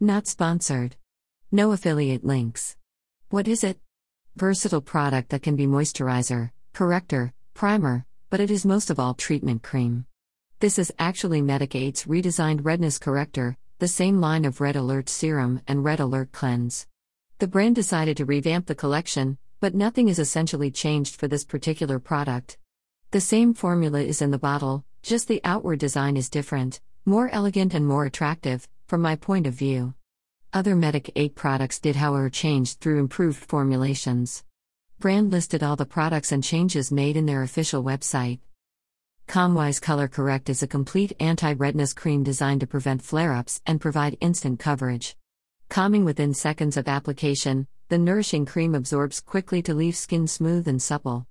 Not sponsored. No affiliate links. What is it? Versatile product that can be moisturizer, corrector, primer, but it is most of all treatment cream. This is actually Medik8's redesigned redness corrector, the same line of Red Alert Serum and Red Alert Cleanse. The brand decided to revamp the collection, but nothing is essentially changed for this particular product. The same formula is in the bottle, just the outward design is different, more elegant and more attractive, from my point of view. Other Medik8 products did, however, change through improved formulations. Brand listed all the products and changes made in their official website. Calmwise Color Correct is a complete anti redness cream designed to prevent flare ups and provide instant coverage. Calming within seconds of application, the nourishing cream absorbs quickly to leave skin smooth and supple.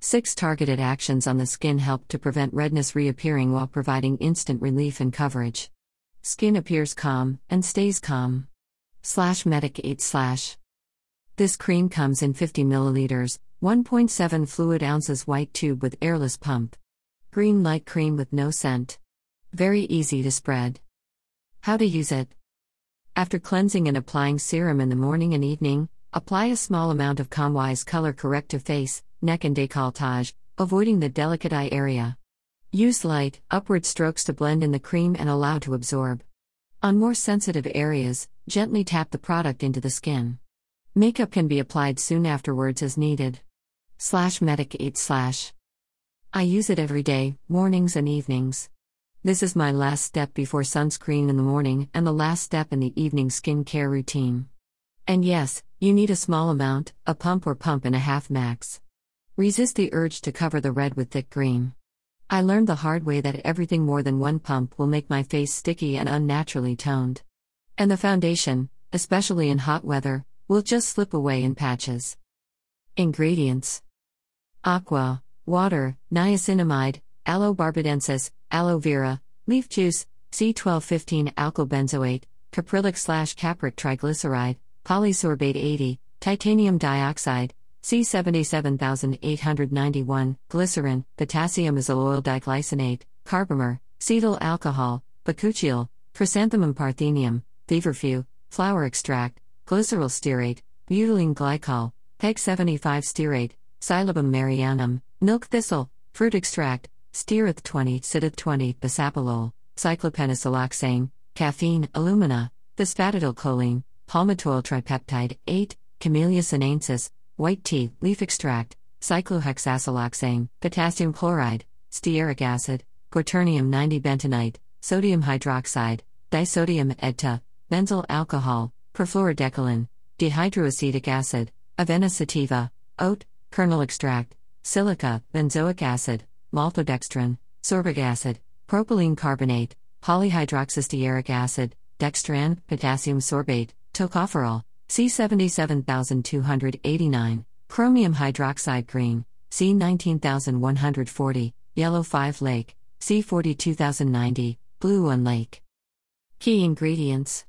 Six targeted actions on the skin help to prevent redness reappearing while providing instant relief and coverage. Skin appears calm and stays calm slash Medik8 slash. This cream comes in 50 milliliters, 1.7 fluid ounces white tube with airless pump. Green light cream with no scent. Very easy to spread. How to use it. After cleansing and applying serum in the morning and evening, apply a small amount of Calmwise Color Correct to face, neck, and décolletage, avoiding the delicate eye area. Use light, upward strokes to blend in the cream and allow to absorb. On more sensitive areas, gently tap the product into the skin. Makeup can be applied soon afterwards as needed. Slash Medik8 slash. I use it every day, mornings and evenings. This is my last step before sunscreen in the morning and the last step in the evening skincare routine. And yes, you need a small amount, a pump or pump and a half max. Resist the urge to cover the red with thick green. I learned the hard way that everything more than one pump will make my face sticky and unnaturally toned. And the foundation, especially in hot weather, will just slip away in patches. Ingredients Aqua, water, niacinamide, aloe barbadensis, aloe vera, leaf juice, C1215 alkyl benzoate, caprylic slash capric triglyceride, polysorbate 80, titanium dioxide, C77891, glycerin, potassium azeloyl diglycinate, carbomer, cetyl alcohol, bakuchiol, chrysanthemum parthenium, feverfew, flower extract, glycerol stearate, butylene glycol, PEG 75 stearate, Silybum marianum, milk thistle, fruit extract, steareth 20, ceteth 20, bisabolol, cyclopentasiloxane, caffeine, alumina, phosphatidylcholine, palmitoyl tripeptide 8, Camellia sinensis, white tea, leaf extract, cyclohexasiloxane, potassium chloride, stearic acid, quaternium 90 bentonite, sodium hydroxide, disodium EDTA, benzyl alcohol, perfluorodecalin, dehydroacetic acid, avena sativa, oat, kernel extract, silica, benzoic acid, maltodextrin, sorbic acid, propylene carbonate, polyhydroxystearic acid, dextran, potassium sorbate, tocopherol, C77289, chromium hydroxide green, C19140, yellow 5 lake, C42090, blue 1 lake. Key ingredients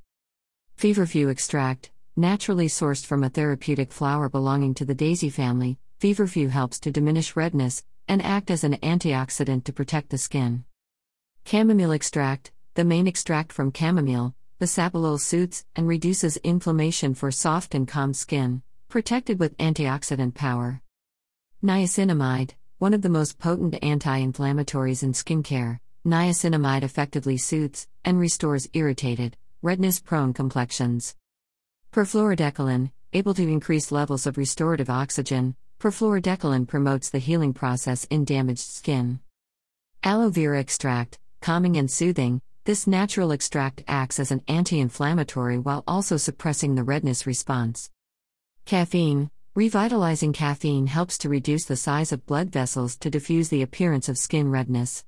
Feverfew extract, naturally sourced from a therapeutic flower belonging to the daisy family, feverfew helps to diminish redness and act as an antioxidant to protect the skin. Chamomile extract, the main extract from chamomile, bisabolol soothes and reduces inflammation for soft and calm skin, protected with antioxidant power. Niacinamide, one of the most potent anti inflammatories in skincare, niacinamide effectively soothes and restores irritated, redness prone complexions. Perfluorodecalin, able to increase levels of restorative oxygen, perfluorodecalin promotes the healing process in damaged skin. Aloe vera extract, calming and soothing, this natural extract acts as an anti inflammatory while also suppressing the redness response. Caffeine Revitalizing caffeine helps to reduce the size of blood vessels to diffuse the appearance of skin redness.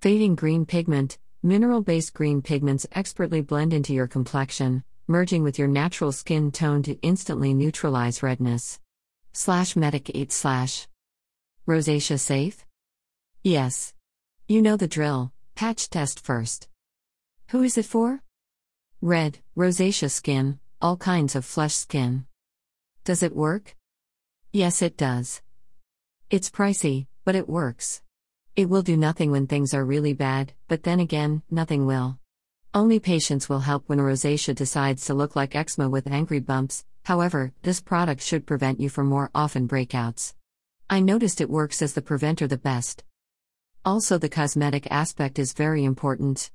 Fading green pigment Mineral based green pigments expertly blend into your complexion, merging with your natural skin tone to instantly neutralize redness. Slash Medik8 slash. Rosacea safe? Yes. You know the drill patch test first. Who is it for? Red, rosacea skin, all kinds of flesh skin. Does it work? Yes, it does. It's pricey, but it works. It will do nothing when things are really bad, but then again, nothing will. Only patience will help when rosacea decides to look like eczema with angry bumps, however, this product should prevent you from more often breakouts. I noticed it works as the preventer the best. Also, the cosmetic aspect is very important.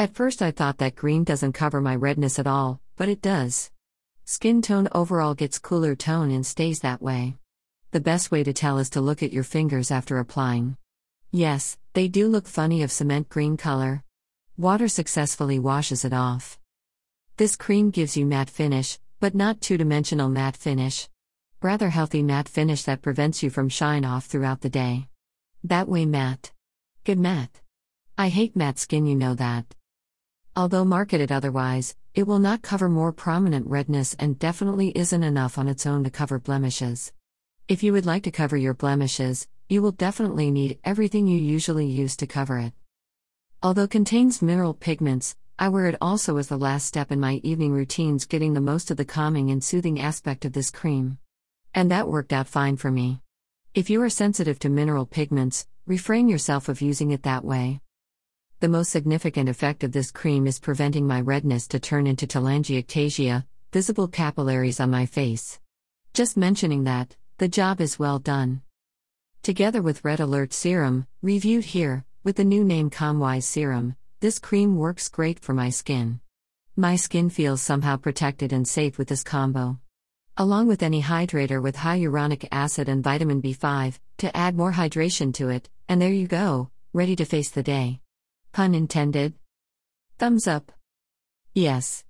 At first, I thought that green doesn't cover my redness at all, but it does. Skin tone overall gets cooler tone and stays that way. The best way to tell is to look at your fingers after applying. Yes, they do look funny of cement green color. Water successfully washes it off. This cream gives you matte finish, but not two dimensional matte finish. Rather healthy matte finish that prevents you from shine off throughout the day. That way matte. Good matte. I hate matte skin, you know that. Although marketed otherwise, it will not cover more prominent redness and definitely isn't enough on its own to cover blemishes. If you would like to cover your blemishes, you will definitely need everything you usually use to cover it. Although contains mineral pigments, I wear it also as the last step in my evening routines getting the most of the calming and soothing aspect of this cream. And that worked out fine for me. If you are sensitive to mineral pigments, refrain yourself of using it that way. The most significant effect of this cream is preventing my redness to turn into telangiectasia, visible capillaries on my face. Just mentioning that, the job is well done. Together with Red Alert Serum, reviewed here, with the new name Calmwise Serum, this cream works great for my skin. My skin feels somehow protected and safe with this combo. Along with any hydrator with hyaluronic acid and vitamin B5, to add more hydration to it, and there you go, ready to face the day. Pun intended? Thumbs up. Yes.